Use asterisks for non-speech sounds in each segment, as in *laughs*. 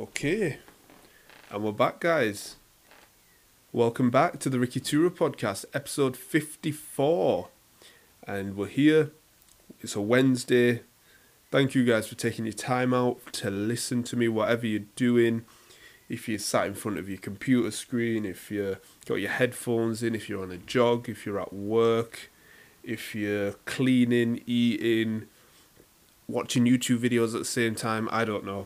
Okay, and we're back, guys. Welcome back to the Ricky Tura podcast, episode 54. And we're here. It's a Wednesday. Thank you guys for taking your time out to listen to me, whatever you're doing. If you're sat in front of your computer screen, if you've got your headphones in, if you're on a jog, if you're at work, if you're cleaning, eating, watching YouTube videos at the same time, I don't know.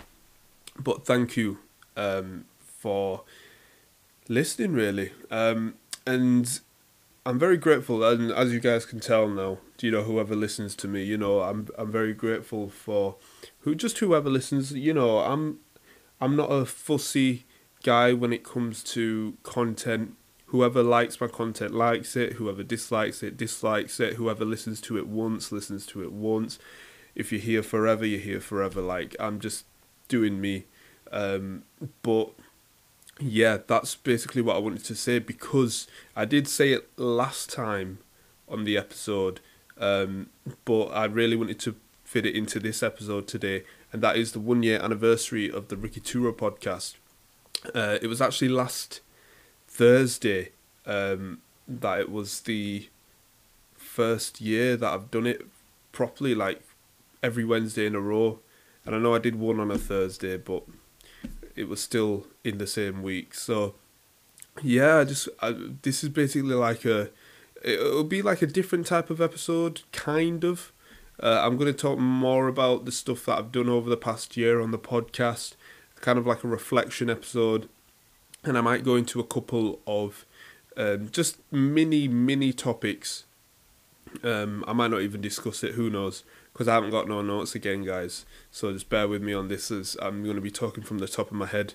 But thank you um, for listening, really. Um, and I'm very grateful, and as you guys can tell now, you know, whoever listens to me, you know, I'm I'm very grateful for who just whoever listens. You know, I'm I'm not a fussy guy when it comes to content. Whoever likes my content likes it. Whoever dislikes it dislikes it. Whoever listens to it once listens to it once. If you're here forever, you're here forever. Like I'm just doing me. Um, but yeah, that's basically what I wanted to say because I did say it last time on the episode, um, but I really wanted to fit it into this episode today, and that is the one year anniversary of the Ricky Tura podcast. Uh, it was actually last Thursday um, that it was the first year that I've done it properly, like every Wednesday in a row. And I know I did one on a Thursday, but it was still in the same week. So yeah, I just I, this is basically like a it'll be like a different type of episode, kind of. Uh, I'm going to talk more about the stuff that I've done over the past year on the podcast, kind of like a reflection episode, and I might go into a couple of um, just mini mini topics. Um, I might not even discuss it. Who knows? Because I haven't got no notes again, guys. So just bear with me on this as I'm going to be talking from the top of my head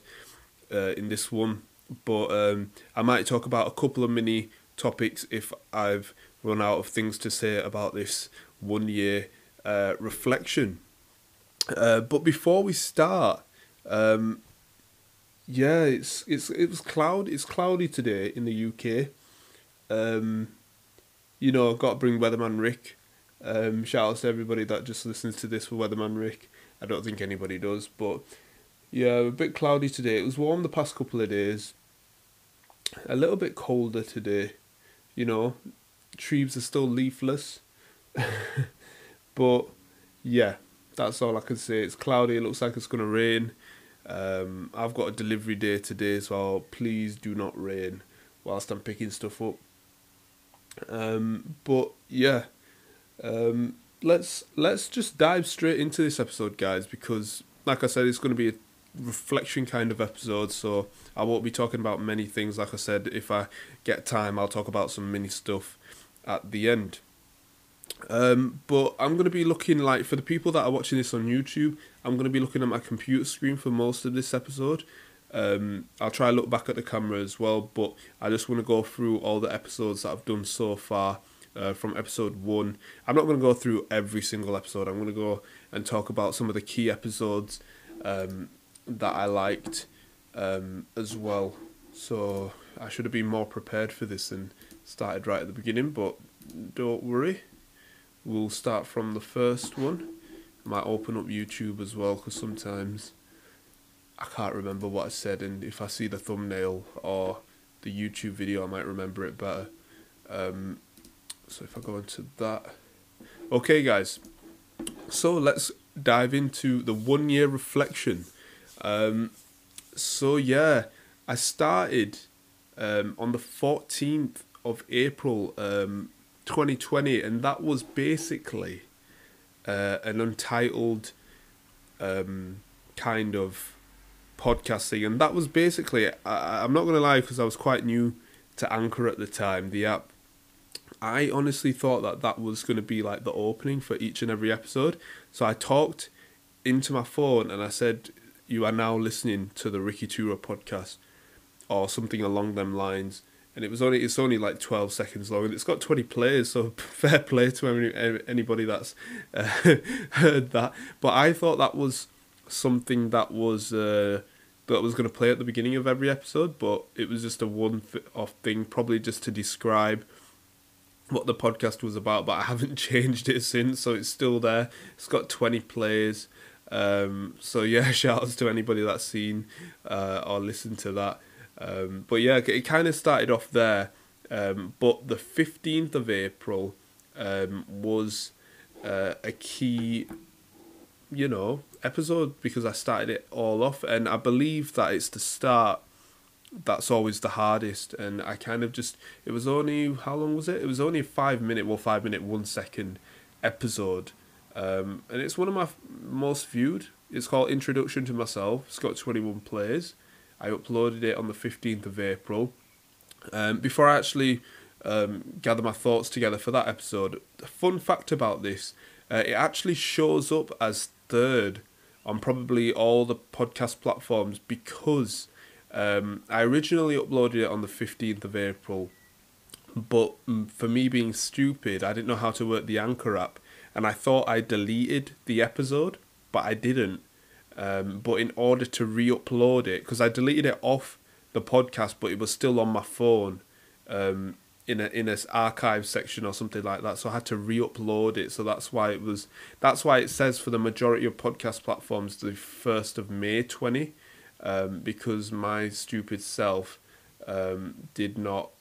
uh, in this one. But um, I might talk about a couple of mini topics if I've run out of things to say about this one year uh, reflection. Uh, but before we start, um, yeah, it's it's it was cloud. It's cloudy today in the UK. Um, you know, got to bring weatherman Rick um, shout out to everybody that just listens to this for Weatherman Rick. I don't think anybody does, but yeah, a bit cloudy today. It was warm the past couple of days. A little bit colder today. You know, trees are still leafless. *laughs* but yeah, that's all I can say. It's cloudy. It looks like it's gonna rain. Um, I've got a delivery day today, so please do not rain whilst I'm picking stuff up. Um, but yeah, um, let's let's just dive straight into this episode, guys, because like I said, it's going to be a reflection kind of episode. So I won't be talking about many things. Like I said, if I get time, I'll talk about some mini stuff at the end. Um, but I'm going to be looking like for the people that are watching this on YouTube, I'm going to be looking at my computer screen for most of this episode. Um, I'll try look back at the camera as well, but I just want to go through all the episodes that I've done so far uh, from episode one. I'm not going to go through every single episode. I'm going to go and talk about some of the key episodes um, that I liked um, as well. So I should have been more prepared for this and started right at the beginning, but don't worry. We'll start from the first one. I might open up YouTube as well because sometimes I can't remember what I said, and if I see the thumbnail or the YouTube video, I might remember it better. Um, so if I go into that. Okay, guys. So let's dive into the one year reflection. Um, so, yeah, I started um, on the 14th of April um, 2020, and that was basically uh, an untitled um, kind of podcasting. And that was basically, I, I'm not going to lie, because I was quite new to Anchor at the time, the app. I honestly thought that that was going to be like the opening for each and every episode. So I talked into my phone and I said, "You are now listening to the Ricky Tura podcast," or something along them lines. And it was only it's only like twelve seconds long, and it's got twenty plays. So *laughs* fair play to any, anybody that's uh, *laughs* heard that. But I thought that was something that was. Uh, that was going to play at the beginning of every episode, but it was just a one-off thing, probably just to describe what the podcast was about, but I haven't *laughs* changed it since, so it's still there. It's got 20 plays. Um, so yeah, *laughs* shout outs to anybody that's seen uh, or listened to that. Um, but yeah, it kind of started off there. Um, but the 15th of April um, was uh, a key, you know, episode because I started it all off. And I believe that it's the start that's always the hardest. And I kind of just, it was only, how long was it? It was only a five minute, well, five minute, one second episode. Um, and it's one of my f- most viewed. It's called Introduction to Myself. It's got 21 plays. I uploaded it on the 15th of April. Um, before I actually um, gather my thoughts together for that episode, fun fact about this uh, it actually shows up as third on probably all the podcast platforms because um, I originally uploaded it on the 15th of April, but for me being stupid, I didn't know how to work the Anchor app, and I thought I deleted the episode, but I didn't. Um, but in order to re-upload it, because I deleted it off the podcast, but it was still on my phone, um, in a in a archive section or something like that. So I had to re-upload it. So that's why it was. That's why it says for the majority of podcast platforms the first of May twenty, um, because my stupid self um, did not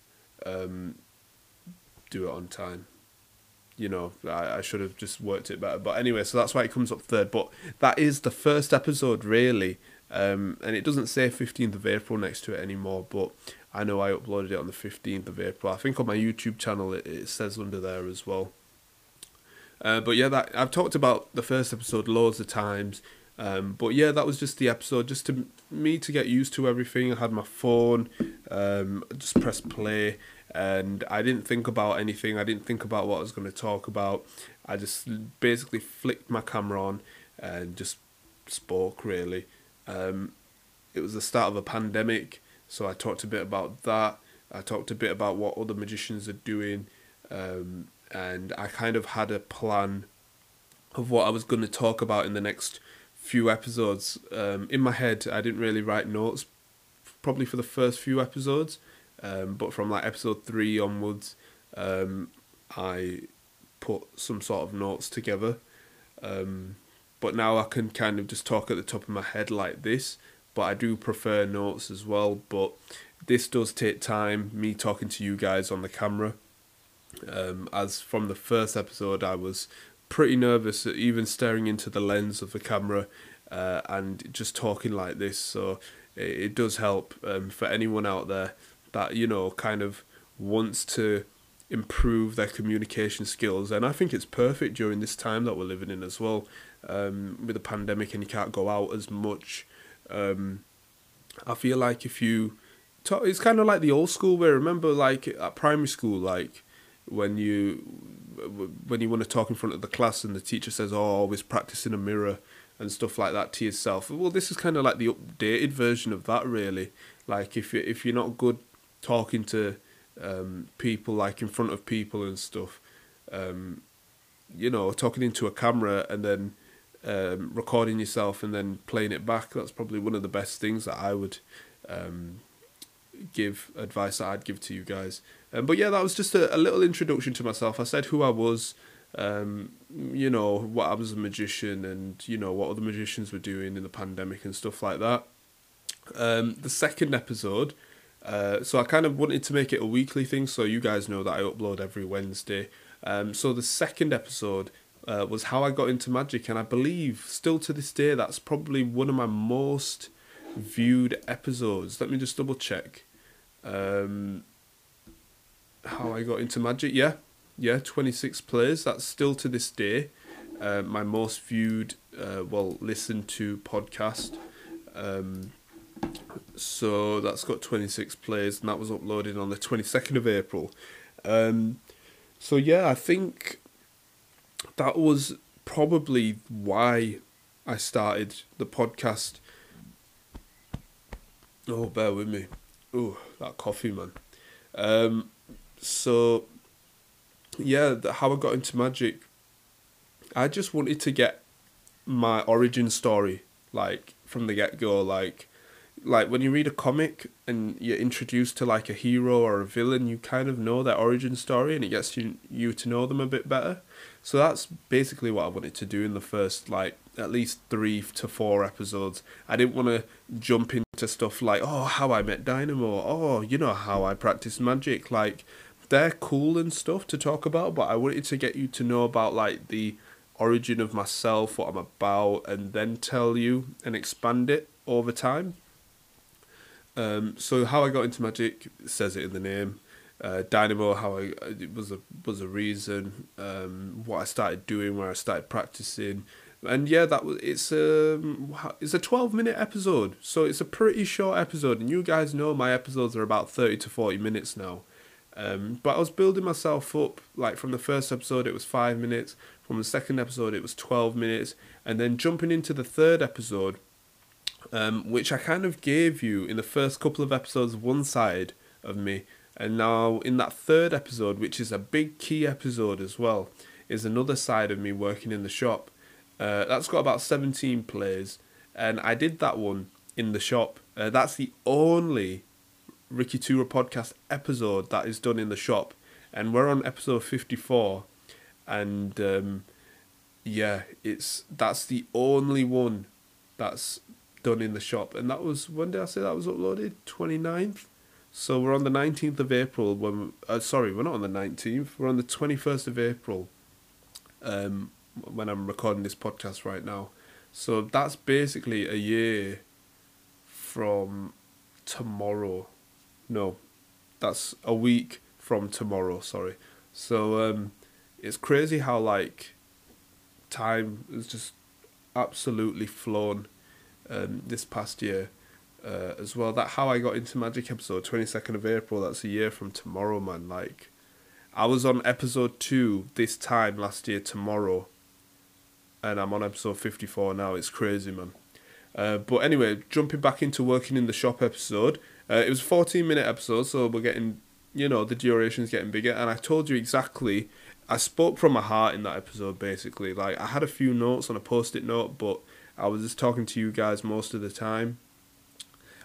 um, do it on time you know, I, I should have just worked it better. But anyway, so that's why it comes up third. But that is the first episode, really. Um, and it doesn't say 15th of April next to it anymore, but I know I uploaded it on the 15th of April. I think on my YouTube channel it, it says under there as well. Uh, but yeah, that I've talked about the first episode loads of times. Um, but yeah, that was just the episode, just to me to get used to everything. I had my phone, um, just press play, and I didn't think about anything. I didn't think about what I was going to talk about. I just basically flicked my camera on and just spoke really. Um, it was the start of a pandemic, so I talked a bit about that. I talked a bit about what other magicians are doing, um, and I kind of had a plan of what I was going to talk about in the next few episodes. Um, in my head, I didn't really write notes, probably for the first few episodes. Um, but from like episode three onwards, um, I put some sort of notes together. Um, but now I can kind of just talk at the top of my head like this. But I do prefer notes as well. But this does take time, me talking to you guys on the camera. Um, as from the first episode, I was pretty nervous, even staring into the lens of the camera uh, and just talking like this. So it, it does help um, for anyone out there that you know kind of wants to improve their communication skills. And i think it's perfect during this time that we're living in as well. Um, with the pandemic and you can't go out as much um, i feel like if you talk it's kind of like the old school where remember like at primary school like when you when you want to talk in front of the class and the teacher says oh always practice in a mirror and stuff like that to yourself well this is kind of like the updated version of that really like if you if you're not good talking to um, people like in front of people and stuff. Um, you know, talking into a camera and then um, recording yourself and then playing it back. That's probably one of the best things that I would um, give advice that I'd give to you guys. Um, but yeah, that was just a, a little introduction to myself. I said who I was, um, you know, what I was a magician and, you know, what other magicians were doing in the pandemic and stuff like that. Um, the second episode uh, so I kind of wanted to make it a weekly thing, so you guys know that I upload every Wednesday. Um, so the second episode uh, was how I got into magic, and I believe still to this day that's probably one of my most viewed episodes. Let me just double check. Um, how I got into magic, yeah, yeah, twenty six plays. That's still to this day uh, my most viewed, uh, well, listened to podcast. Um, so that's got 26 plays, and that was uploaded on the 22nd of April. Um, so yeah, I think that was probably why I started the podcast. Oh, bear with me. Oh, that coffee, man. Um, so yeah, the, how I got into magic. I just wanted to get my origin story, like from the get go, like like when you read a comic and you're introduced to like a hero or a villain, you kind of know their origin story and it gets you you to know them a bit better. So that's basically what I wanted to do in the first like at least three to four episodes. I didn't want to jump into stuff like oh how I met Dynamo, oh you know how I practice magic. Like they're cool and stuff to talk about, but I wanted to get you to know about like the origin of myself, what I'm about, and then tell you and expand it over time. Um, so how I got into magic says it in the name. Uh, Dynamo, how I it was a was a reason. Um, what I started doing, where I started practicing, and yeah, that was it's um it's a twelve minute episode, so it's a pretty short episode. And you guys know my episodes are about thirty to forty minutes now. Um, but I was building myself up. Like from the first episode, it was five minutes. From the second episode, it was twelve minutes, and then jumping into the third episode, um, which I kind of gave you in the first couple of episodes, one side of me, and now in that third episode, which is a big key episode as well, is another side of me working in the shop. Uh, that's got about 17 plays, and I did that one in the shop. Uh, that's the only Ricky Tura podcast episode that is done in the shop, and we're on episode 54, and um, yeah, it's that's the only one that's done in the shop. And that was, when did I say that was uploaded? 29th? So we're on the 19th of April when, uh, sorry, we're not on the 19th, we're on the 21st of April um, when I'm recording this podcast right now. So that's basically a year from tomorrow. No, that's a week from tomorrow, sorry. So um, it's crazy how like time has just absolutely flown um, this past year uh, as well. That how I got into Magic episode twenty second of April. That's a year from tomorrow, man. Like, I was on episode two this time last year tomorrow, and I'm on episode fifty four now. It's crazy, man. Uh, but anyway, jumping back into working in the shop episode, uh, it was a fourteen minute episode, so we're getting, you know, the duration's getting bigger, and I told you exactly. I spoke from my heart in that episode, basically. Like I had a few notes on a post-it note, but I was just talking to you guys most of the time.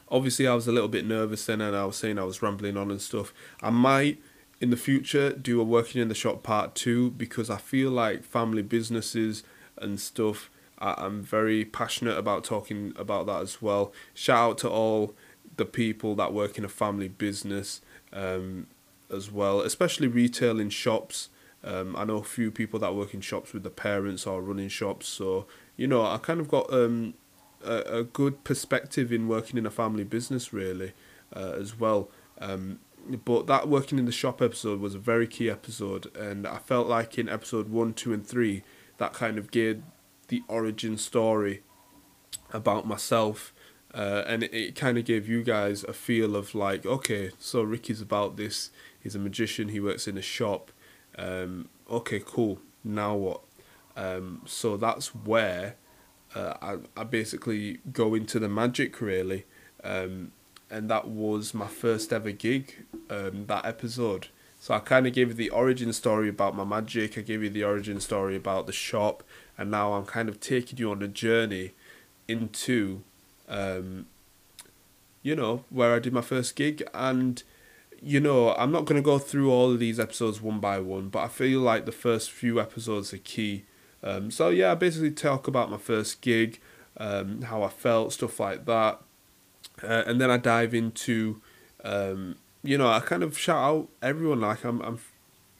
Obviously, I was a little bit nervous then, and I was saying I was rambling on and stuff. I might in the future do a working in the shop part two because I feel like family businesses and stuff. I'm very passionate about talking about that as well. Shout out to all the people that work in a family business um, as well, especially retail in shops. Um, I know a few people that work in shops with the parents or running shops, so you know, I kind of got um, a, a good perspective in working in a family business, really, uh, as well. Um, but that working in the shop episode was a very key episode, and I felt like in episode one, two, and three, that kind of gave the origin story about myself. Uh, and it, it kind of gave you guys a feel of like, okay, so Ricky's about this. He's a magician. He works in a shop. Um, okay, cool. Now what? Um, so that's where uh, I, I basically go into the magic really. Um, and that was my first ever gig, um, that episode. So I kind of gave you the origin story about my magic, I gave you the origin story about the shop, and now I'm kind of taking you on a journey into, um, you know, where I did my first gig. And, you know, I'm not going to go through all of these episodes one by one, but I feel like the first few episodes are key. Um, so yeah, I basically talk about my first gig, um, how I felt, stuff like that, uh, and then I dive into, um, you know, I kind of shout out everyone. Like I'm I'm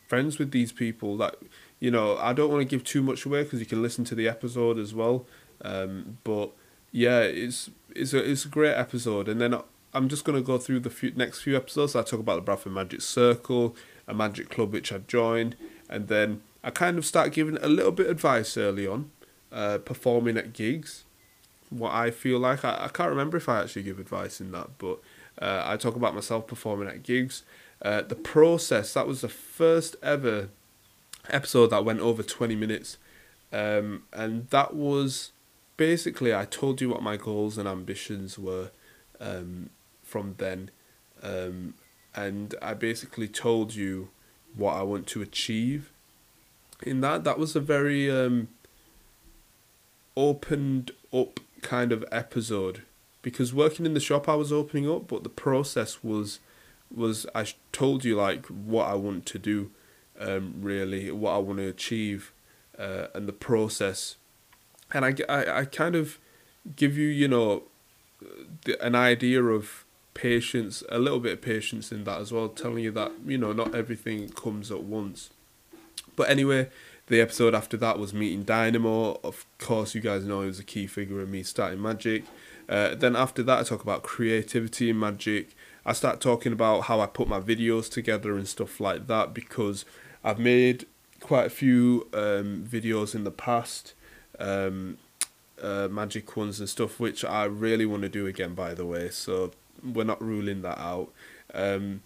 friends with these people that, you know, I don't want to give too much away because you can listen to the episode as well, um, but yeah, it's it's a it's a great episode, and then I'm just gonna go through the few, next few episodes. I talk about the Bradford Magic Circle, a magic club which I joined, and then I kind of start giving a little bit of advice early on, uh, performing at gigs. What I feel like I, I can't remember if I actually give advice in that, but uh, I talk about myself performing at gigs. Uh, the process that was the first ever episode that went over twenty minutes, um, and that was basically I told you what my goals and ambitions were um, from then, um, and I basically told you what I want to achieve in that. That was a very um, opened up kind of episode because working in the shop I was opening up, but the process was was I told you like what I want to do, um, really what I want to achieve, uh, and the process, and I, I, I kind of give you you know an idea of patience, a little bit of patience in that as well, telling you that you know not everything comes at once. But anyway, the episode after that was meeting Dynamo. Of course, you guys know he was a key figure in me starting Magic. Uh, then after that, I talk about creativity in Magic. I start talking about how I put my videos together and stuff like that because I've made quite a few um, videos in the past, um, uh, magic ones and stuff, which I really want to do again, by the way. So we're not ruling that out. Um,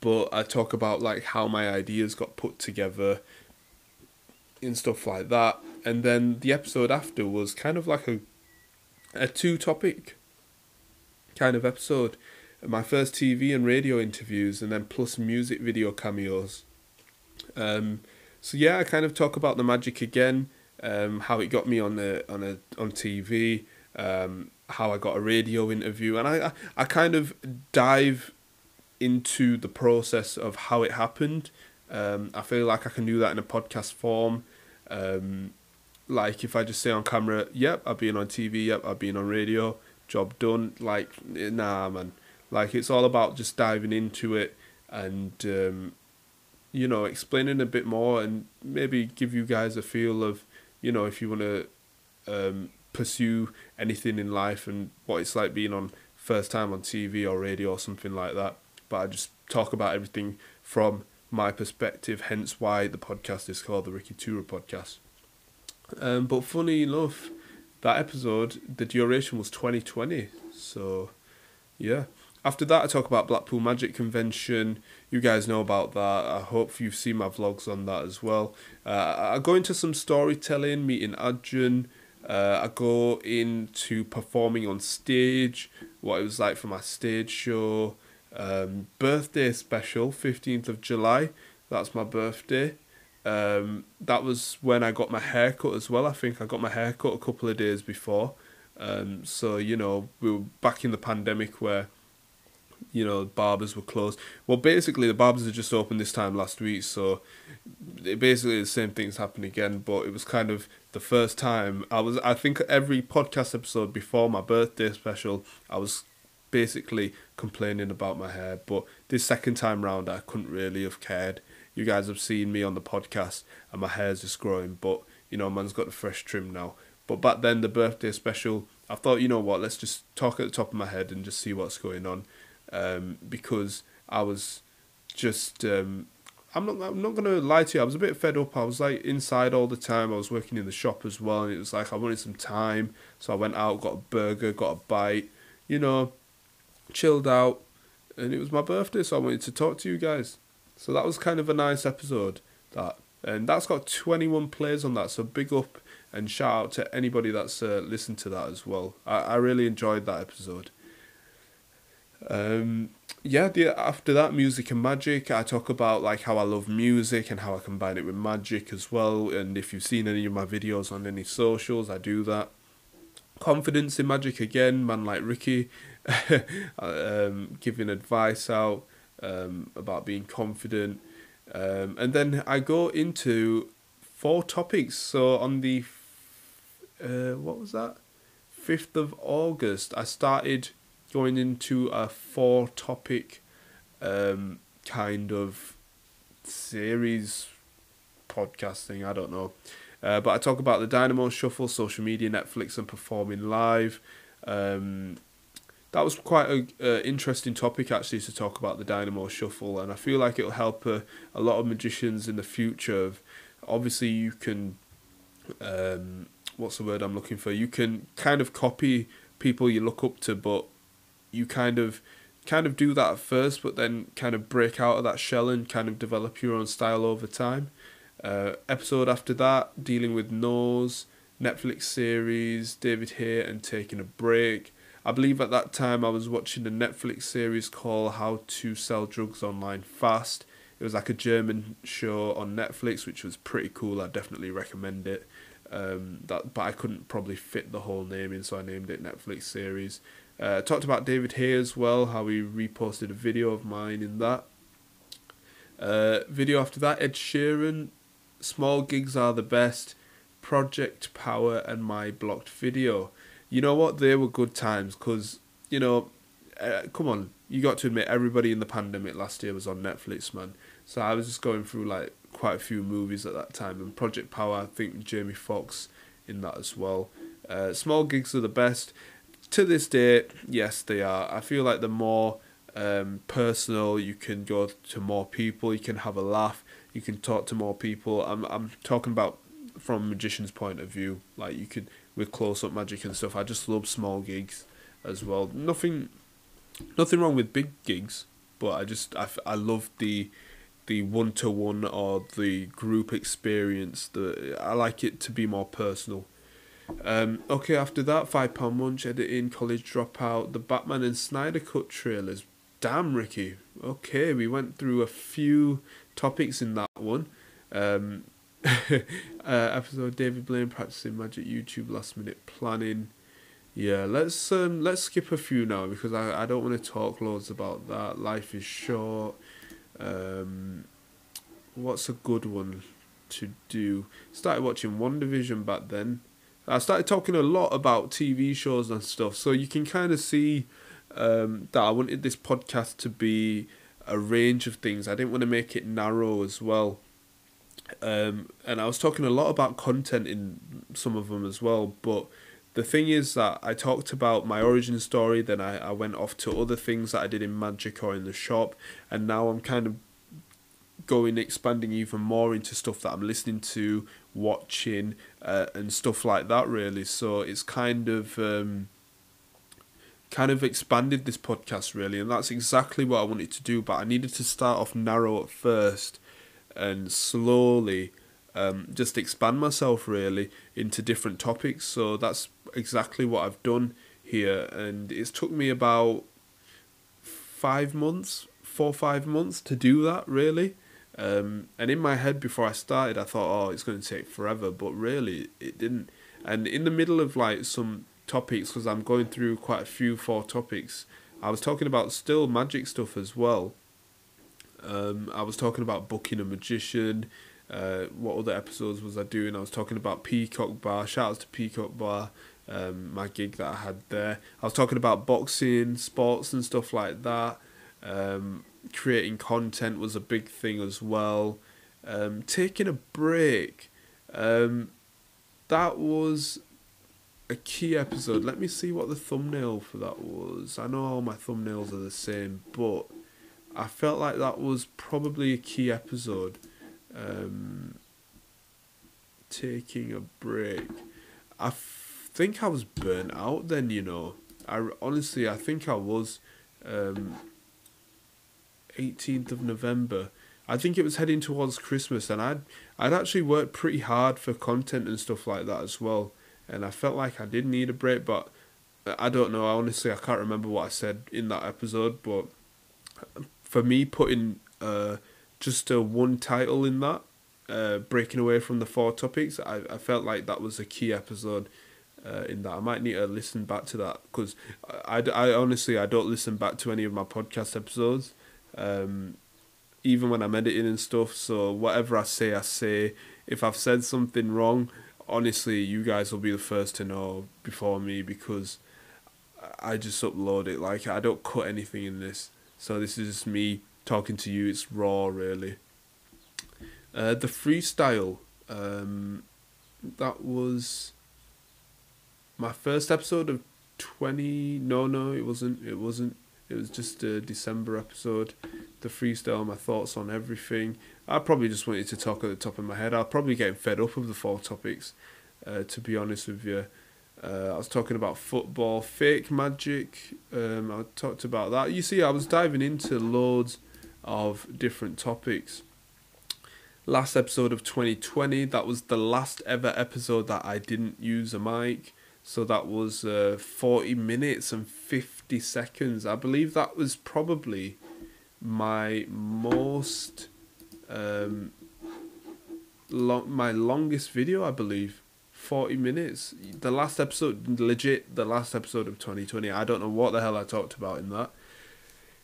but I talk about like how my ideas got put together and stuff like that. And then the episode after was kind of like a a two topic kind of episode my first TV and radio interviews, and then plus music video cameos. Um, so yeah, I kind of talk about the magic again, um, how it got me on the on a on TV, um, how I got a radio interview, and I, I I kind of dive into the process of how it happened. Um, I feel like I can do that in a podcast form. Um, like if I just say on camera, "Yep, I've been on TV. Yep, I've been on radio. Job done." Like, nah, man. Like it's all about just diving into it and um, you know explaining a bit more and maybe give you guys a feel of you know if you want to um, pursue anything in life and what it's like being on first time on TV or radio or something like that. But I just talk about everything from my perspective, hence why the podcast is called the Ricky Tura podcast. Um, but funny enough, that episode, the duration was 2020. So, yeah. After that, I talk about Blackpool Magic Convention. You guys know about that. I hope you've seen my vlogs on that as well. Uh, I go into some storytelling, meeting Adrian. Uh, I go into performing on stage, what it was like for my stage show. Um, birthday special, 15th of July. That's my birthday. Um, that was when I got my haircut as well. I think I got my haircut a couple of days before. Um, so, you know, we were back in the pandemic where you know, barbers were closed. Well, basically, the barbers had just opened this time last week, so basically the same things happened again. But it was kind of the first time I was. I think every podcast episode before my birthday special, I was basically complaining about my hair. But this second time round, I couldn't really have cared. You guys have seen me on the podcast, and my hair's just growing. But you know, man's got a fresh trim now. But back then, the birthday special, I thought, you know what, let's just talk at the top of my head and just see what's going on um, because I was just um, I'm not I'm not gonna lie to you. I was a bit fed up. I was like inside all the time. I was working in the shop as well, and it was like I wanted some time. So I went out, got a burger, got a bite, you know, chilled out, and it was my birthday, so I wanted to talk to you guys. So that was kind of a nice episode. That and that's got 21 plays on that. So big up and shout out to anybody that's uh, listened to that as well. I, I really enjoyed that episode. Um, yeah, the, after that, music and magic. I talk about like how I love music and how I combine it with magic as well. And if you've seen any of my videos on any socials, I do that. Confidence in magic again, man like Ricky, *laughs* um, giving advice out um, about being confident. Um, and then I go into four topics. So on the uh, what was that? Fifth of August, I started going into a four topic um, kind of series podcasting. I don't know. Uh, but I talk about the Dynamo Shuffle, social media, Netflix, and performing live. Um, that was quite an interesting topic actually to talk about the Dynamo Shuffle, and I feel like it'll help a, a lot of magicians in the future. Of obviously, you can um, what's the word I'm looking for? You can kind of copy people you look up to, but you kind of kind of do that at first, but then kind of break out of that shell and kind of develop your own style over time. Uh, episode after that, dealing with nose, Netflix series, David Haye, and taking a break. I believe at that time I was watching a Netflix series called How to Sell Drugs Online Fast. It was like a German show on Netflix, which was pretty cool. I definitely recommend it. Um, that, but I couldn't probably fit the whole name in, so I named it Netflix series. Uh, talked about David Haye as well, how he reposted a video of mine in that. Uh, video after that, Ed Sheeran, Small Gigs Are the Best, Project Power, and my blocked video. You know what? They were good times because, you know, uh, come on, you got to admit everybody in the pandemic last year was on Netflix, man. So I was just going through like quite a few movies at that time, and Project Power, I think Jamie Foxx in that as well. Uh, small gigs are the best. To this day, yes, they are. I feel like the more um, personal, you can go to more people, you can have a laugh, you can talk to more people. I'm I'm talking about from a magician's point of view, like you could with close up magic and stuff. I just love small gigs as well. Nothing, nothing wrong with big gigs, but I just I, I love the the one to one or the group experience. The I like it to be more personal. Um, okay, after that, Five Pound Munch, editing, College Dropout, the Batman and Snyder Cut trailers. Damn, Ricky. Okay, we went through a few topics in that one. Um, *laughs* uh, episode David Blaine practicing magic YouTube last minute planning. Yeah, let's um let's skip a few now because I, I don't want to talk loads about that. Life is short. Um, what's a good one to do? Started watching WandaVision back then. I started talking a lot about TV shows and stuff, so you can kind of see um, that I wanted this podcast to be a range of things. I didn't want to make it narrow as well. Um, and I was talking a lot about content in some of them as well, but the thing is that I talked about my origin story, then I, I went off to other things that I did in magic or in the shop, and now I'm kind of going expanding even more into stuff that I'm listening to, watching, uh, and stuff like that. Really, so it's kind of um, kind of expanded this podcast really, and that's exactly what I wanted to do. But I needed to start off narrow at first, and slowly. Um, just expand myself really into different topics. So that's exactly what I've done here, and it's took me about five months, four five months to do that really. Um, and in my head before I started, I thought, oh, it's going to take forever, but really it didn't. And in the middle of like some topics, because I'm going through quite a few four topics, I was talking about still magic stuff as well. Um, I was talking about booking a magician. Uh, what other episodes was I doing? I was talking about Peacock Bar. Shout out to Peacock Bar, um, my gig that I had there. I was talking about boxing, sports, and stuff like that. Um, creating content was a big thing as well. Um, taking a break, um, that was a key episode. Let me see what the thumbnail for that was. I know all my thumbnails are the same, but I felt like that was probably a key episode. Um, taking a break. I f- think I was burnt out then, you know. I honestly, I think I was. Um, 18th of November. I think it was heading towards Christmas, and I'd I'd actually worked pretty hard for content and stuff like that as well, and I felt like I did need a break, but I don't know. I honestly, I can't remember what I said in that episode, but for me, putting uh, just a one title in that, uh, breaking away from the four topics, I, I felt like that was a key episode. Uh, in that I might need to listen back to that because I, I, I honestly I don't listen back to any of my podcast episodes um, even when I'm editing and stuff. So whatever I say, I say. If I've said something wrong, honestly, you guys will be the first to know before me because I just upload it. Like I don't cut anything in this, so this is just me talking to you. It's raw, really. Uh, the freestyle, um, that was my first episode of twenty. No, no, it wasn't. It wasn't. It was just a December episode. The freestyle, my thoughts on everything. I probably just wanted to talk at the top of my head. I'm probably getting fed up of the four topics, uh, to be honest with you. Uh, I was talking about football, fake magic. Um, I talked about that. You see, I was diving into loads of different topics. Last episode of 2020, that was the last ever episode that I didn't use a mic. So that was uh, 40 minutes and 50 seconds. I believe that was probably my most um, long, my longest video. I believe 40 minutes. The last episode, legit, the last episode of 2020, I don't know what the hell I talked about in that.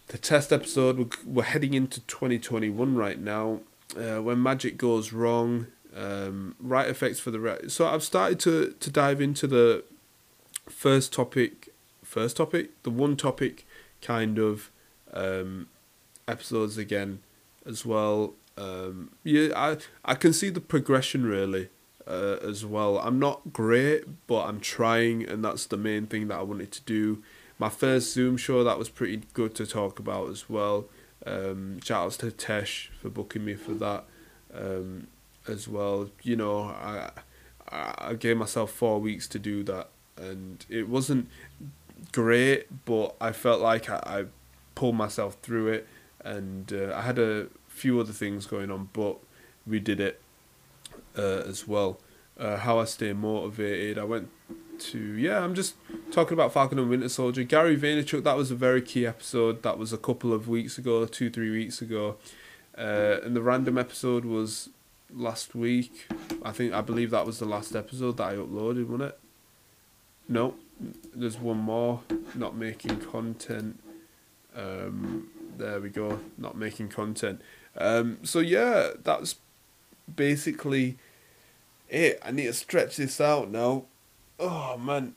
The test episode, we're, we're heading into 2021 right now. Uh, when magic goes wrong, um, right effects for the right. So I've started to, to dive into the first topic, first topic, the one topic kind of um, episodes again as well. Um, yeah, I I can see the progression really uh, as well. I'm not great, but I'm trying, and that's the main thing that I wanted to do. My first Zoom show that was pretty good to talk about as well. Um, shout outs to Tesh for booking me for that um, as well. You know, I I gave myself four weeks to do that, and it wasn't great, but I felt like I, I pulled myself through it, and uh, I had a few other things going on, but we did it uh, as well. Uh, how I stay motivated. I went to yeah. I'm just talking about Falcon and Winter Soldier. Gary Vaynerchuk. That was a very key episode. That was a couple of weeks ago, two three weeks ago, uh, and the random episode was last week. I think I believe that was the last episode that I uploaded, wasn't it? No, there's one more. Not making content. Um, there we go. Not making content. Um, so yeah, that's basically it. I need to stretch this out now. Oh man,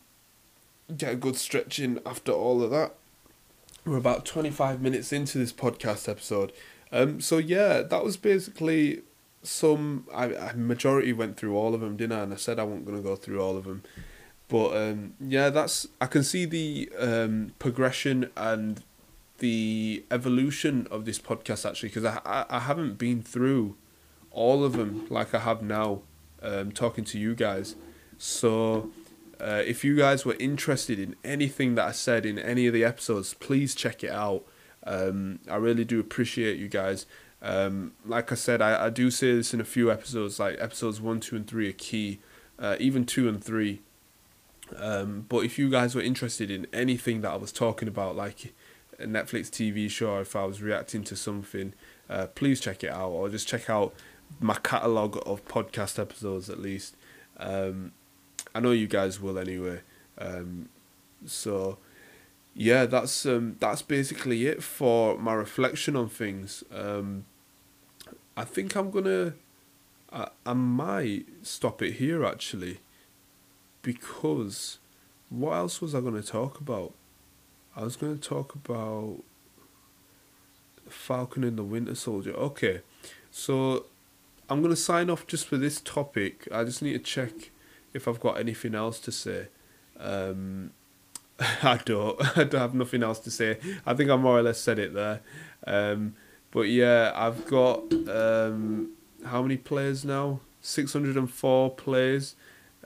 get a good stretching after all of that. We're about 25 minutes into this podcast episode. Um, so yeah, that was basically some. I, I majority went through all of them, didn't I? And I said I wasn't gonna go through all of them, but um, yeah, that's. I can see the um, progression and the evolution of this podcast actually because I, I I haven't been through all of them like I have now, um, talking to you guys. So, uh, if you guys were interested in anything that I said in any of the episodes, please check it out. Um, I really do appreciate you guys. Um, like I said, I, I do say this in a few episodes, like episodes one, two, and three are key, uh, even two and three. Um, but if you guys were interested in anything that I was talking about, like a Netflix TV show, if I was reacting to something, uh, please check it out, or just check out my catalogue of podcast episodes at least. Um, I know you guys will anyway. Um, so yeah, that's um, that's basically it for my reflection on things. Um, I think I'm gonna, I, I might stop it here actually, because what else was I gonna talk about? I was gonna talk about Falcon and the Winter Soldier. Okay, so I'm to sign off just for this topic. I just need to check if I've got anything else to say. Um, *laughs* I don't. *laughs* I don't have nothing else to say. I think I more or less said it there. Um, but yeah, I've got um, how many players now? 604 players.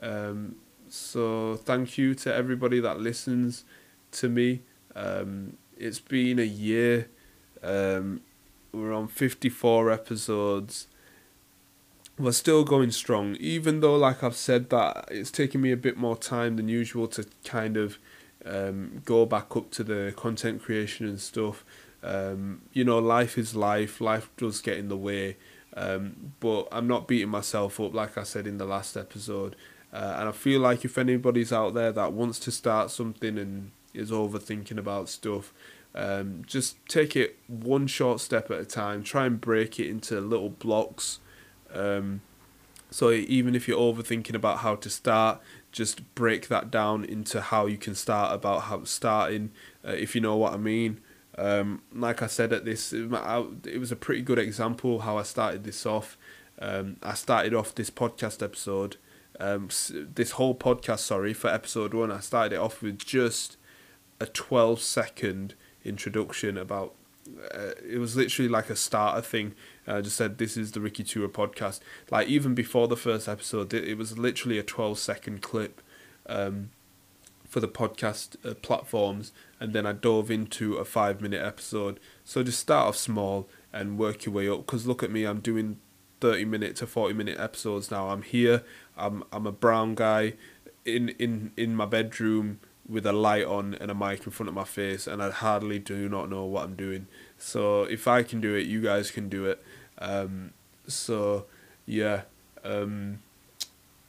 Um, so thank you to everybody that listens to me. Um, it's been a year. Um, we're on 54 episodes we're still going strong, even though, like I've said, that it's taking me a bit more time than usual to kind of um, go back up to the content creation and stuff. Um, you know, life is life. Life does get in the way, um, but I'm not beating myself up, like I said in the last episode. Uh, and I feel like if anybody's out there that wants to start something and is overthinking about stuff, um, just take it one short step at a time. Try and break it into little blocks um, so even if you're overthinking about how to start, just break that down into how you can start about how starting, uh, if you know what I mean. Um, like I said at this, it was a pretty good example how I started this off. Um, I started off this podcast episode, um, this whole podcast, sorry, for episode one. I started it off with just a 12 second introduction about uh, it was literally like a starter thing. I just said this is the Ricky Tura podcast. Like even before the first episode, it, it was literally a twelve second clip um, for the podcast uh, platforms, and then I dove into a five minute episode. So just start off small and work your way up. Because look at me, I'm doing thirty minute to forty minute episodes now. I'm here. I'm I'm a brown guy in in in my bedroom with a light on and a mic in front of my face, and I hardly do not know what I'm doing. So if I can do it, you guys can do it. Um, so yeah, um,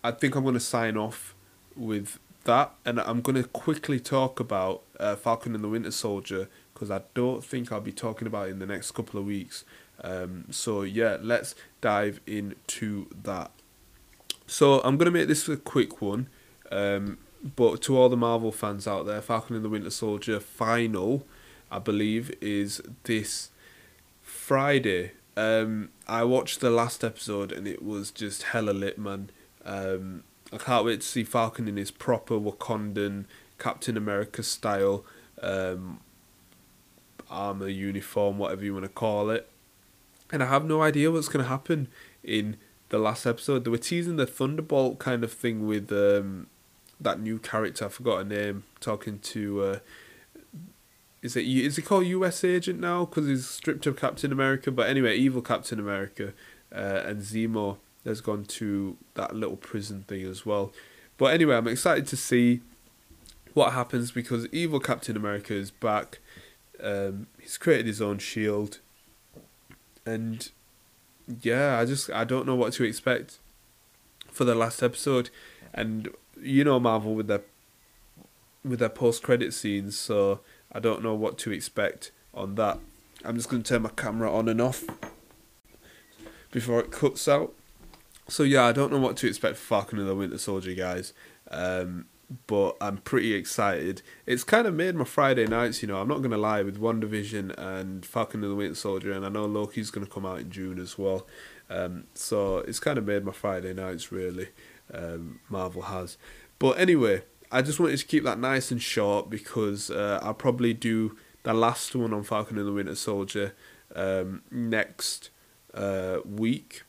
I think I'm going to sign off with that, and I'm going to quickly talk about uh, Falcon and the Winter Soldier because I don't think I'll be talking about it in the next couple of weeks. Um, so yeah, let's dive into that. So I'm gonna make this a quick one, um, but to all the Marvel fans out there, Falcon and the Winter Soldier final, I believe, is this Friday. Um, I watched the last episode and it was just hella lit, man. Um, I can't wait to see Falcon in his proper Wakandan Captain America style um, armor uniform, whatever you want to call it. And I have no idea what's going to happen in the last episode. They were teasing the Thunderbolt kind of thing with um, that new character. I forgot her name. Talking to uh, is it is he called U.S. Agent now because he's stripped of Captain America? But anyway, evil Captain America uh, and Zemo has gone to that little prison thing as well. But anyway, I'm excited to see what happens because evil Captain America is back. Um, he's created his own shield, and yeah, I just I don't know what to expect for the last episode, and you know Marvel with their with their post credit scenes, so I don't know what to expect on that. I'm just going to turn my camera on and off before it cuts out. So yeah, I don't know what to expect for Falcon and the Winter Soldier, guys. Um, but I'm pretty excited. It's kind of made my Friday nights, you know. I'm not gonna lie with WandaVision and Falcon and the Winter Soldier, and I know Loki's gonna come out in June as well. Um, so it's kind of made my Friday nights really. Um, Marvel has, but anyway, I just wanted to keep that nice and short because uh, I'll probably do the last one on Falcon and the Winter Soldier um, next uh, week.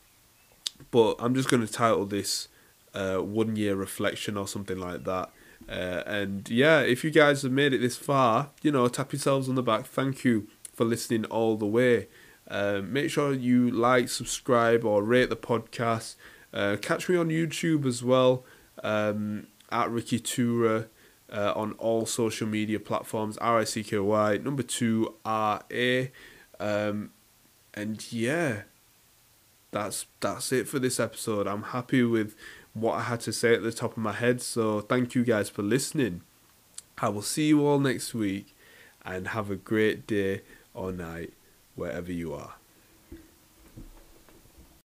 But I'm just going to title this uh, one year reflection or something like that. Uh, and yeah, if you guys have made it this far, you know, tap yourselves on the back. Thank you for listening all the way. Um, make sure you like, subscribe, or rate the podcast. Uh, catch me on YouTube as well um, at Ricky Tura uh, on all social media platforms. R I C K Y number two R A, um, and yeah, that's that's it for this episode. I'm happy with what I had to say at the top of my head. So thank you guys for listening. I will see you all next week and have a great day or night wherever you are.